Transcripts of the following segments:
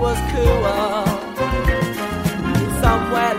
Was cool. Somewhere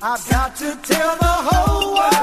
I've got to tell the whole world.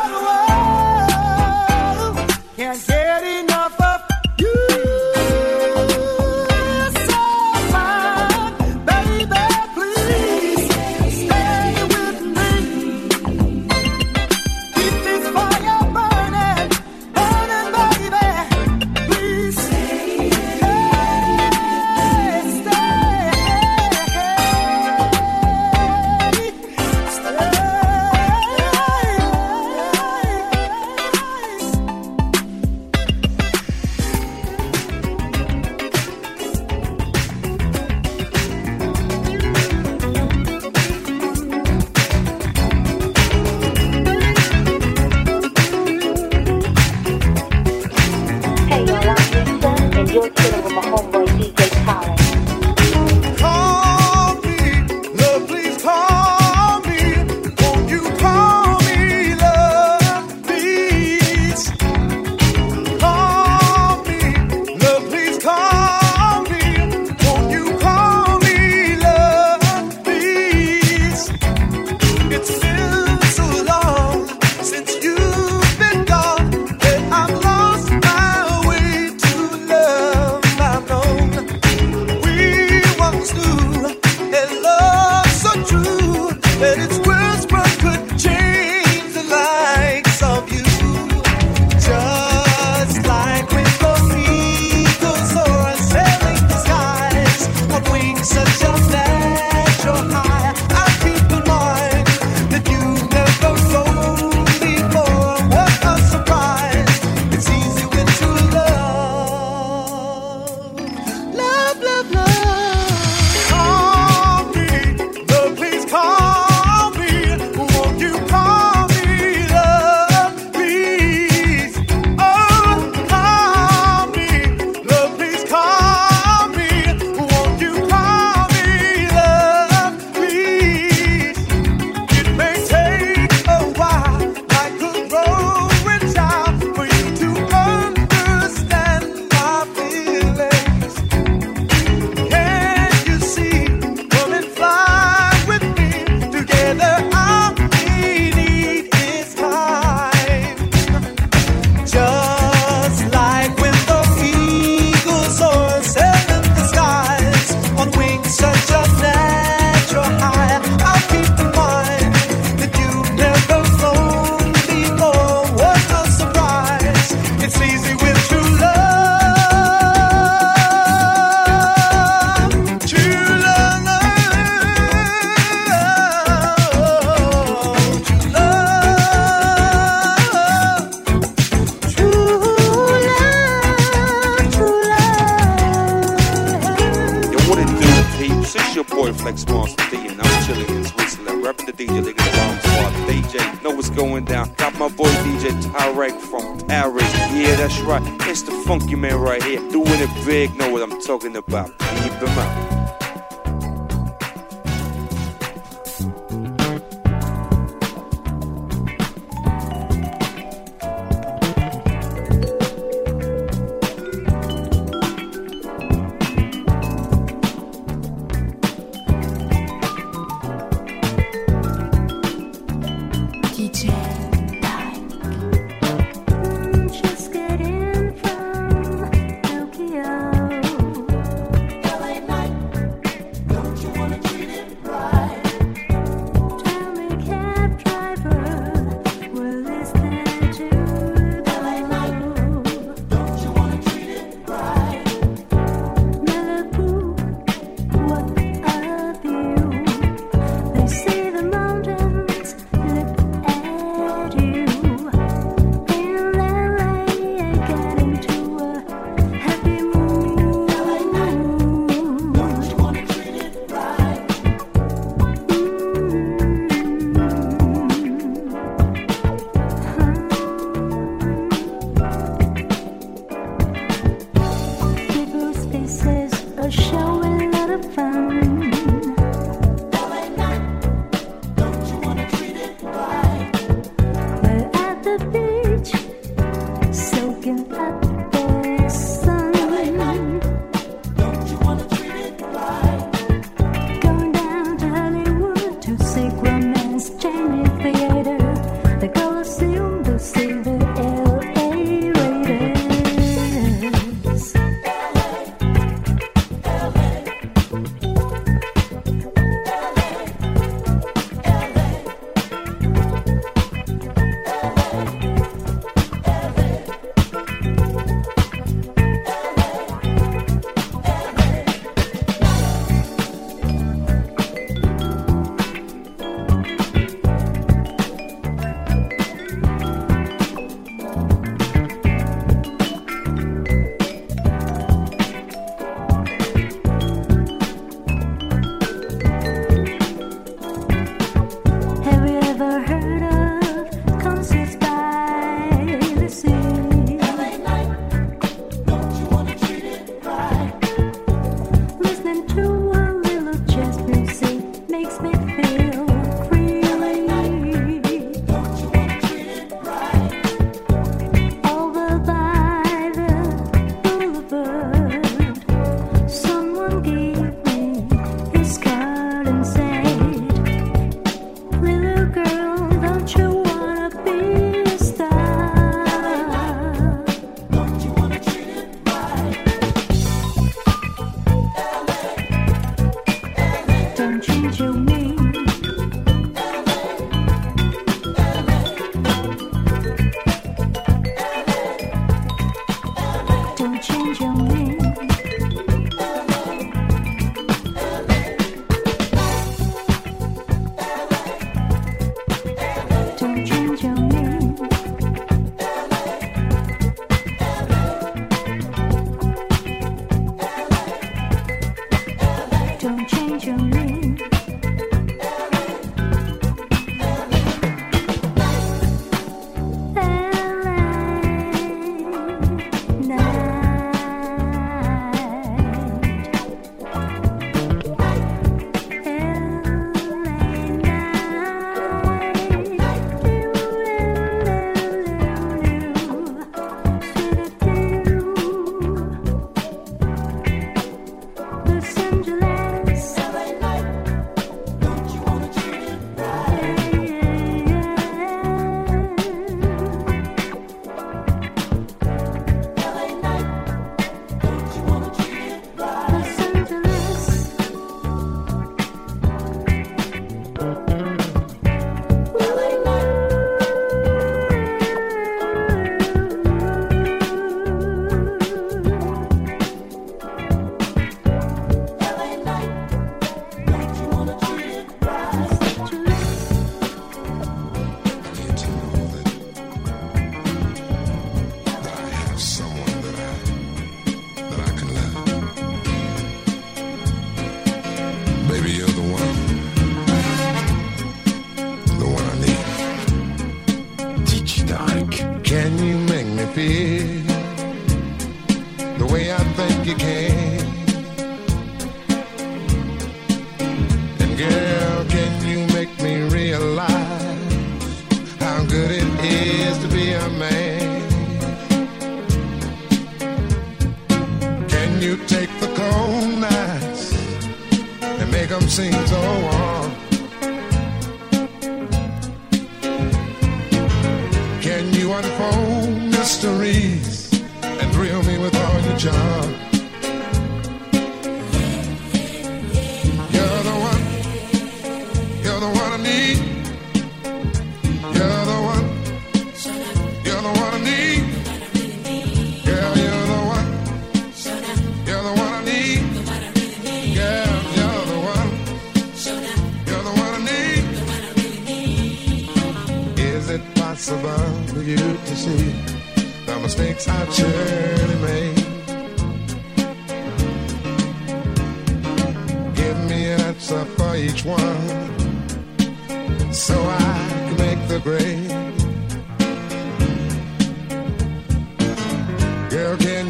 This is your boy Flex Monster D, and I'm chilling in Switzerland, rapping the DJ League the Bomb Squad. DJ, know what's going down. Got my boy DJ Tarek from Paris. Yeah, that's right. It's the funky man right here, doing it big. Know what I'm talking about. Keep him out.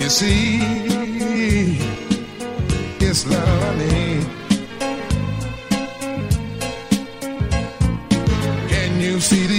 you see, it's love I need. Can you see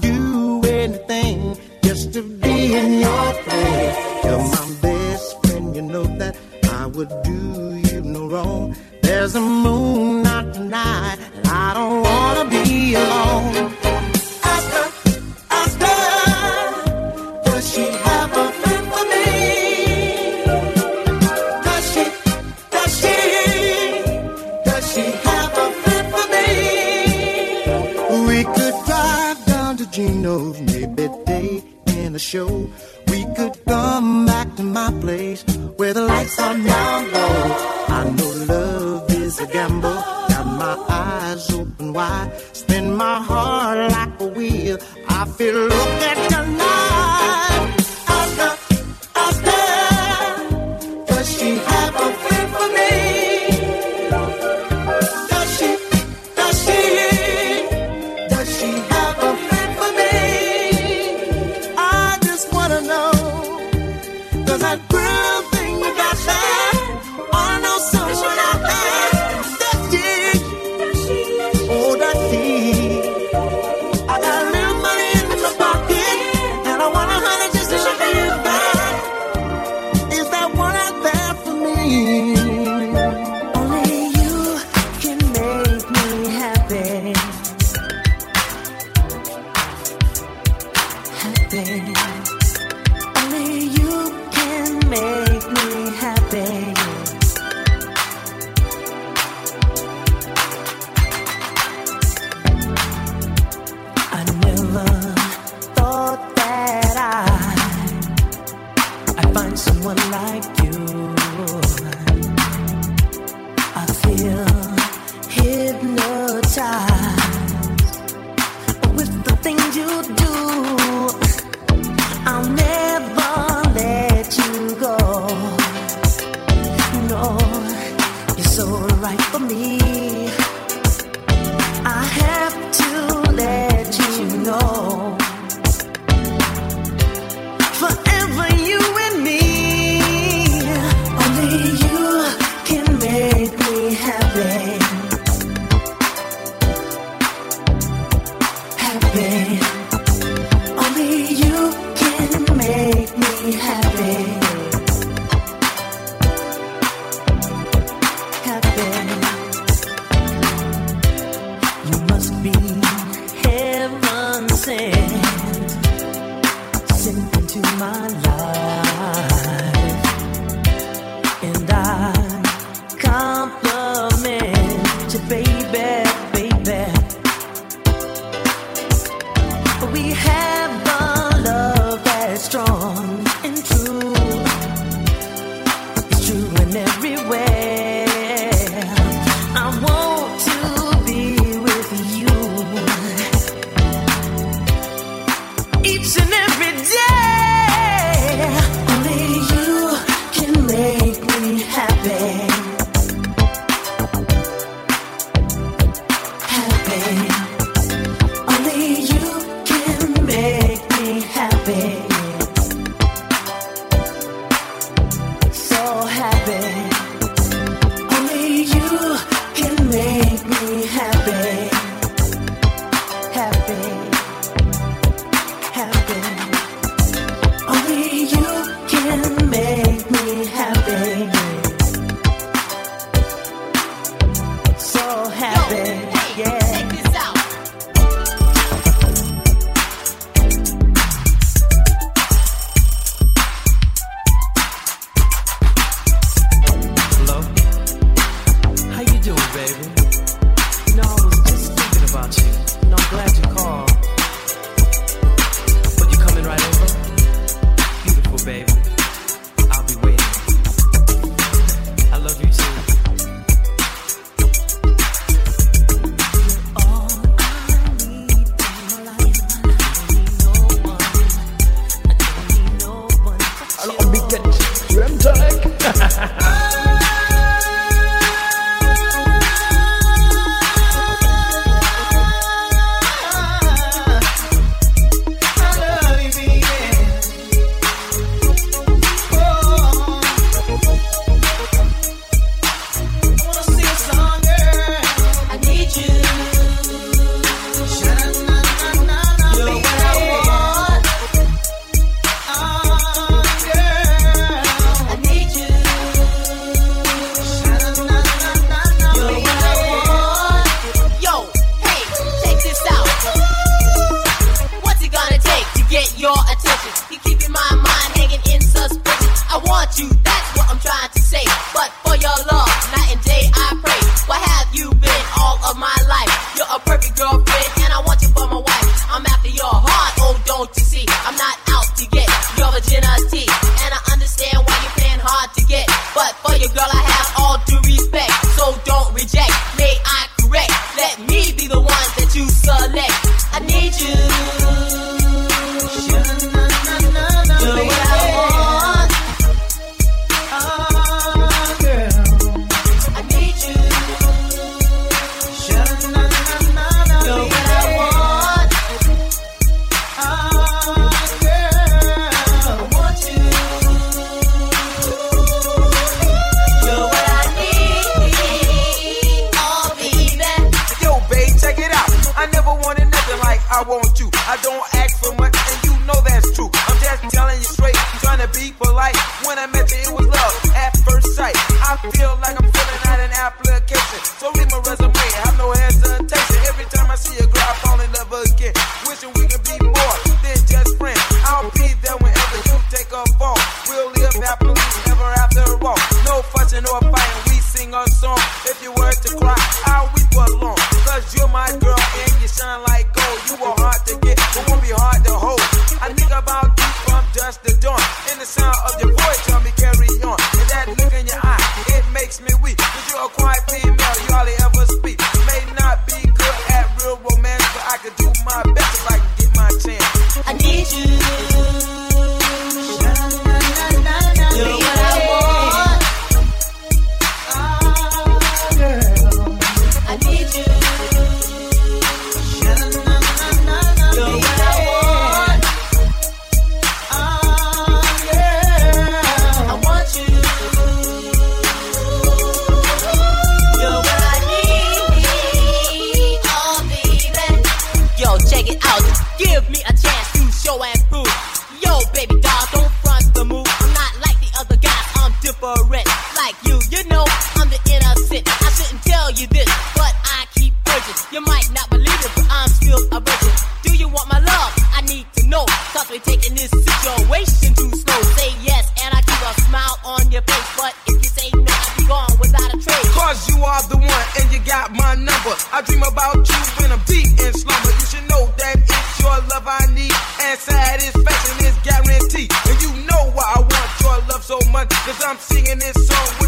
do anything just to be in your place. You're my best friend, you know that I would do you no wrong. There's a moon out tonight, and I don't wanna be alone. show. We could come back to my place where the lights are now low. I know love is a gamble. Got my eyes open wide. Spin my heart like a wheel. I feel look at your Feel like Singing this song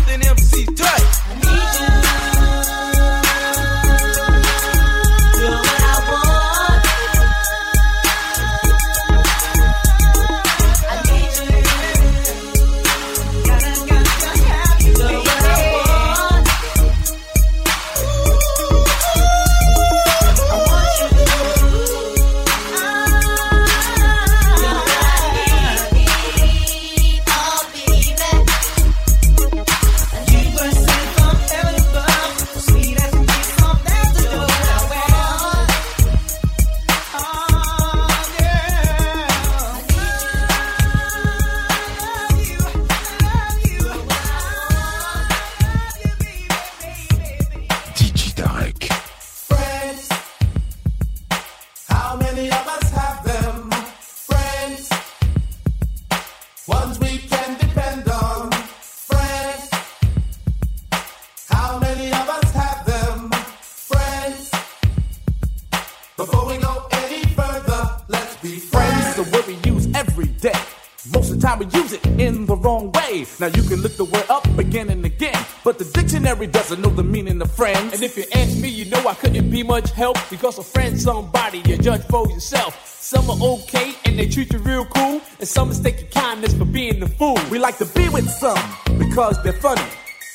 help because a friend's somebody you judge for yourself. Some are okay and they treat you real cool, and some mistake your kindness for being a fool. We like to be with some because they're funny.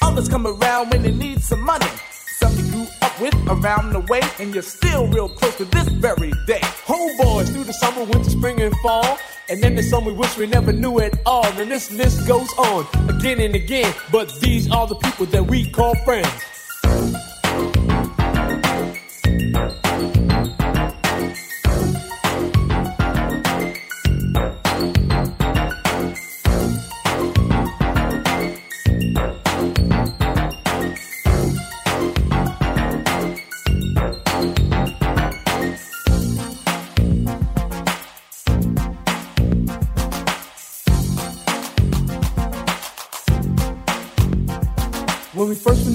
Others come around when they need some money. Some you grew up with around the way, and you're still real close to this very day. Homeboys through the summer, winter, spring, and fall. And then there's some we wish we never knew at all. And this list goes on again and again. But these are the people that we call friends.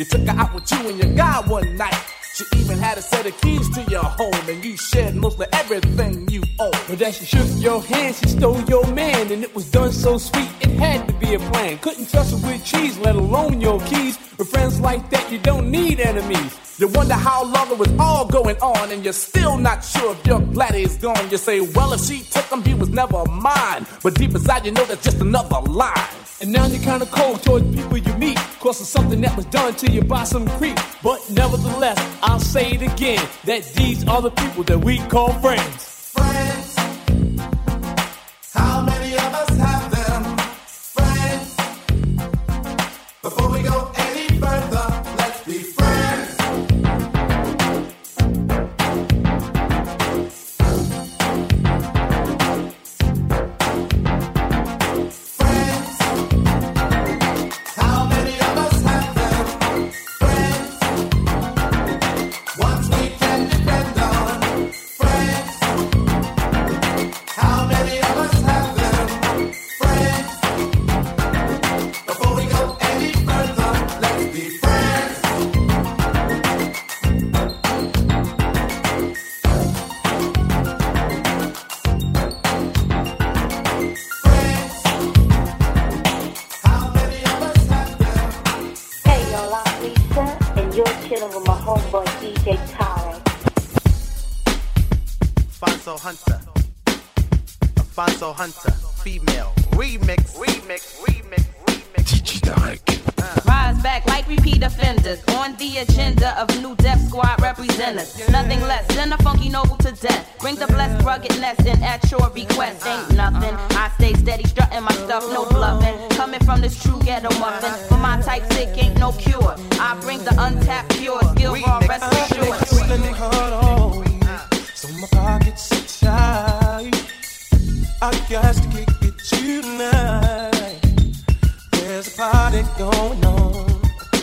You took her out with you and your guy one night. She even had a set of keys to your home, and you shared mostly everything you own. But then she shook your hand, she stole your man, and it was done so sweet, it had to be a plan. Couldn't trust her with cheese, let alone your keys. With friends like that, you don't need enemies. You wonder how long it was all going on, and you're still not sure if your glad is gone. You say, Well, if she took him, he was never mine. But deep inside, you know that's just another lie. And now you're kinda cold towards people you meet, cause of something that was done to you by some creep. But nevertheless, I'll say it again, that these are the people that we call friends. Friends. Hunter. Alfonzo Hunter. Female. Remix. Remix. Remix. Uh. Rise back like repeat offenders on the agenda of new Def Squad representatives. Nothing less than a funky noble to death. Bring the blessed ruggedness and at your request ain't uh-huh. nothing. I stay steady, strutting my stuff, no bluffing. Coming from this true ghetto muffin. For my type sick ain't no cure. I bring the untapped pure, skill raw, rest assured. So my pockets so tight. I got to kick it tonight. There's a party going on.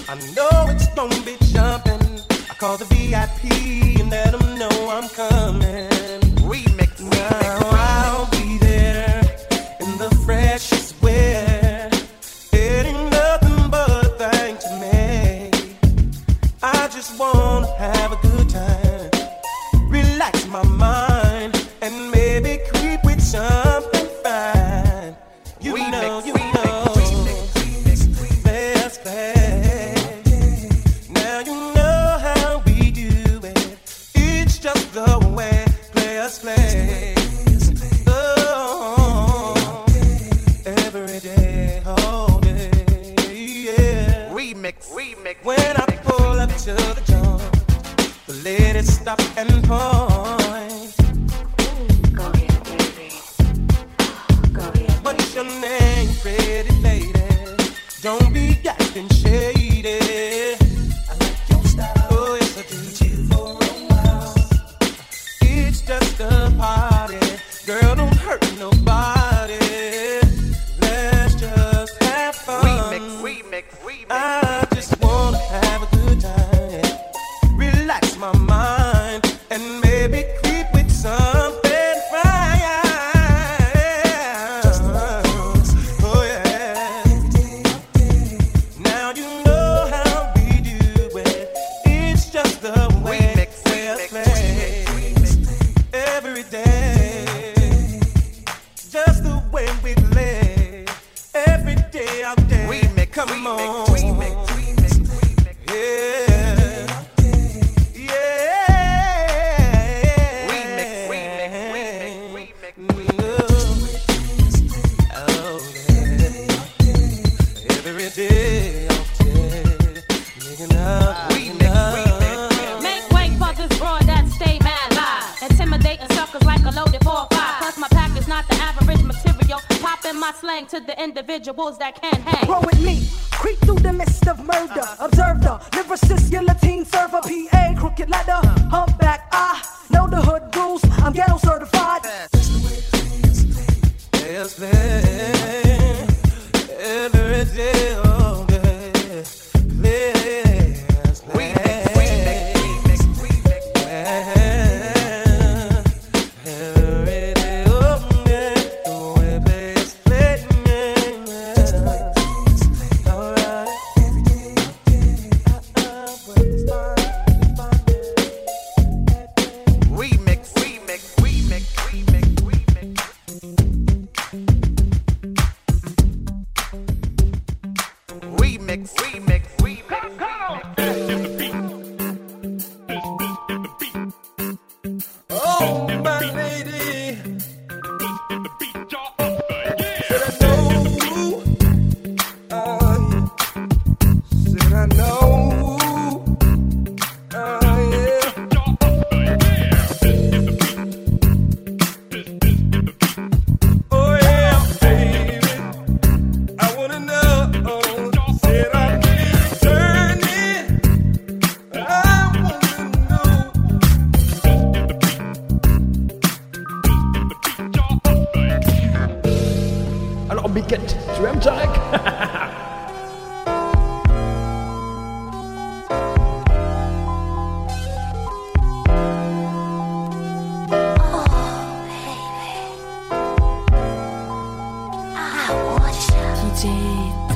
I know it's gonna be jumping. I call the VIP and let them know I'm coming. Remix. Now I'll and point. did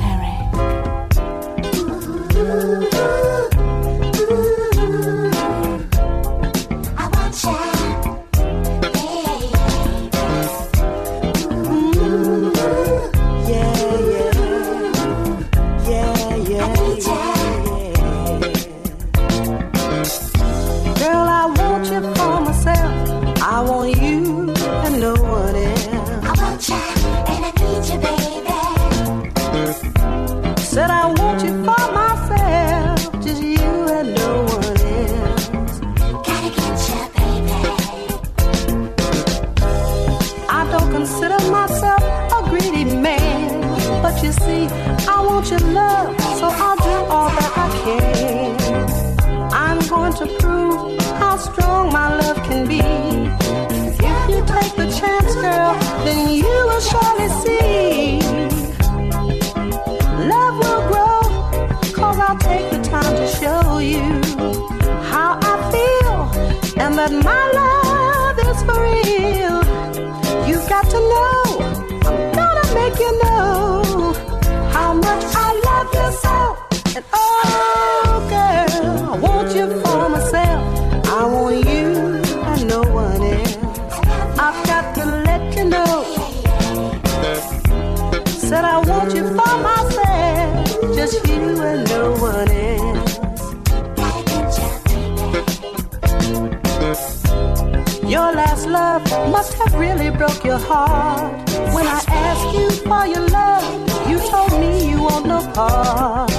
must have really broke your heart. When I asked you for your love, you told me you want no part.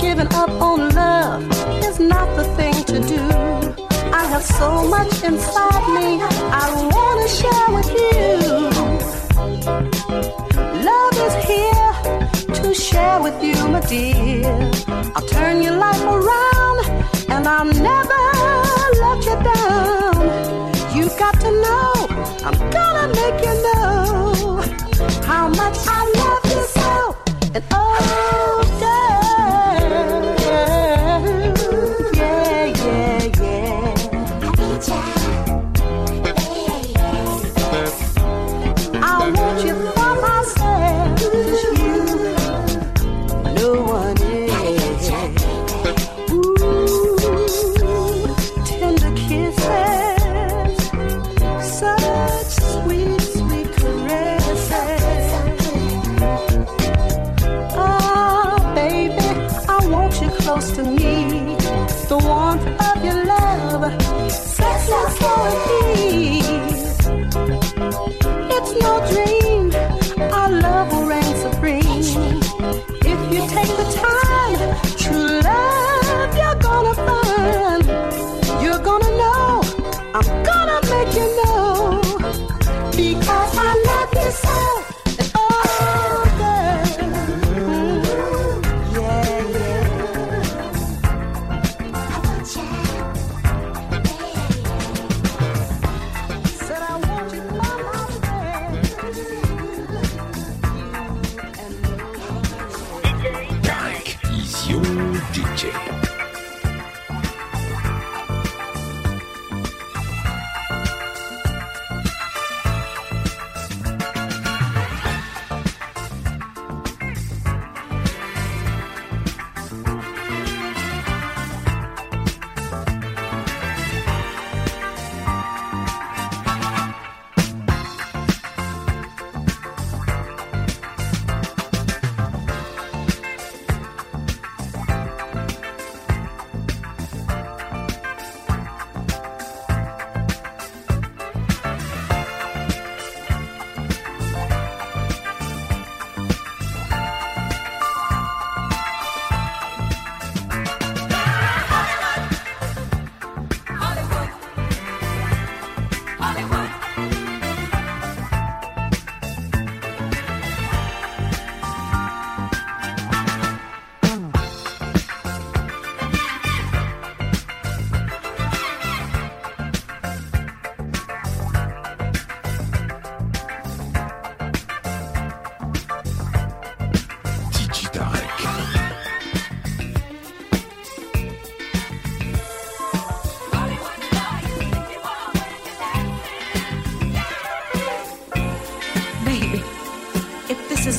Giving up on love is not the thing to do. I have so much inside me I wanna share with you. Love is here to share with you, my dear. I'll turn your life around and I'll never let you down. You've got to know, I'm gonna make you know how much I love you so. And oh,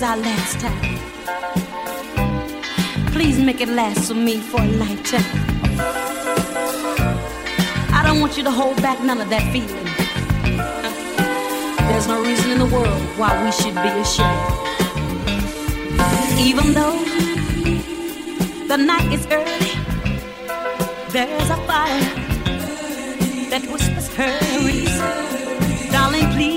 our last time, please make it last for me for a lifetime. I don't want you to hold back none of that feeling. There's no reason in the world why we should be ashamed. Even though the night is early, there's a fire that whispers hurry. Darling, please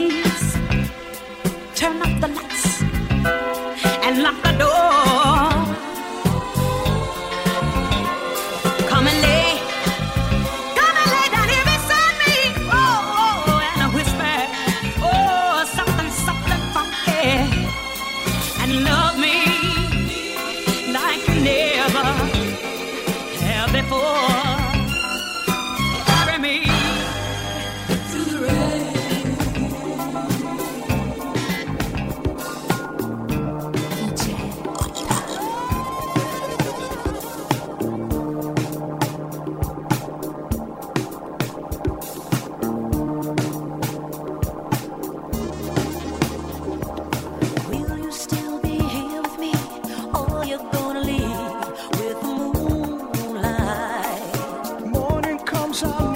shall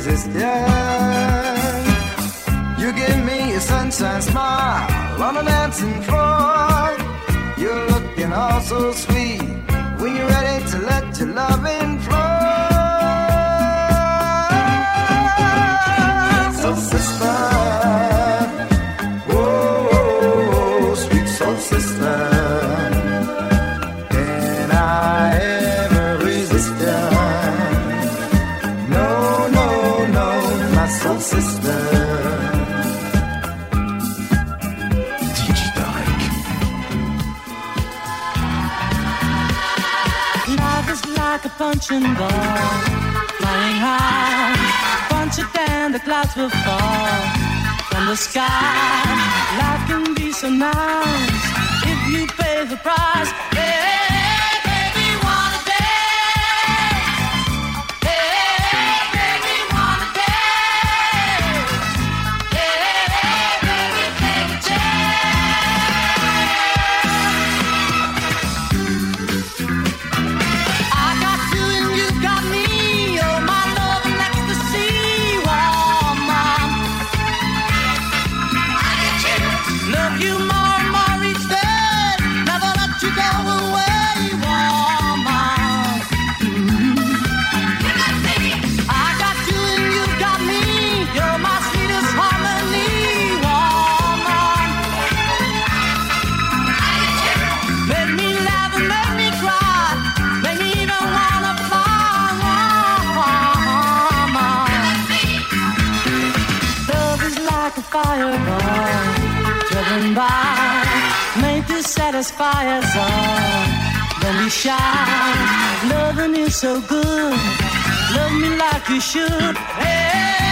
Existence. You give me a sunshine smile on a dancing floor. You're looking all so sweet when you're ready to let your love in. symbol flying high. once it and the clouds will fall from the sky. Life can be so nice if you pay the price. as fires are. Don't be shy. Loving is so good. Love me like you should. Hey.